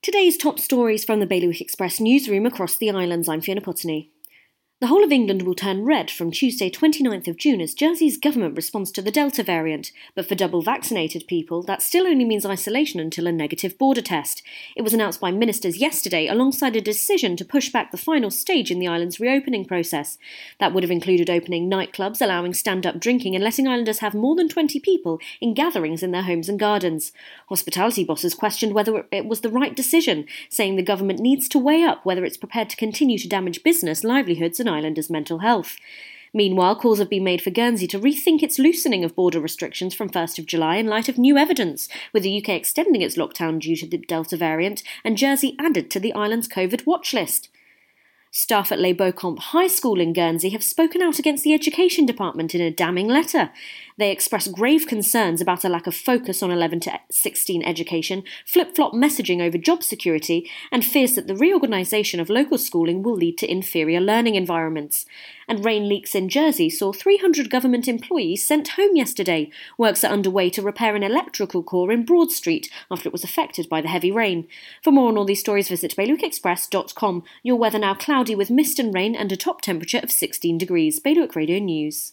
Today's top stories from the Bailiwick Express newsroom across the islands. I'm Fiona Potney. The whole of England will turn red from Tuesday 29th of June as Jersey's government responds to the Delta variant, but for double vaccinated people, that still only means isolation until a negative border test. It was announced by ministers yesterday alongside a decision to push back the final stage in the island's reopening process. That would have included opening nightclubs, allowing stand-up drinking and letting islanders have more than 20 people in gatherings in their homes and gardens. Hospitality bosses questioned whether it was the right decision, saying the government needs to weigh up whether it's prepared to continue to damage business, livelihoods and Islanders' mental health. Meanwhile, calls have been made for Guernsey to rethink its loosening of border restrictions from 1st of July in light of new evidence, with the UK extending its lockdown due to the Delta variant and Jersey added to the island's COVID watch list. Staff at Les Beaucamps High School in Guernsey have spoken out against the Education Department in a damning letter. They express grave concerns about a lack of focus on 11 to 16 education, flip flop messaging over job security, and fears that the reorganisation of local schooling will lead to inferior learning environments. And rain leaks in Jersey saw 300 government employees sent home yesterday. Works are underway to repair an electrical core in Broad Street after it was affected by the heavy rain. For more on all these stories, visit BailiwickExpress.com. Your weather now cloudy with mist and rain and a top temperature of 16 degrees. Bailiwick Radio News.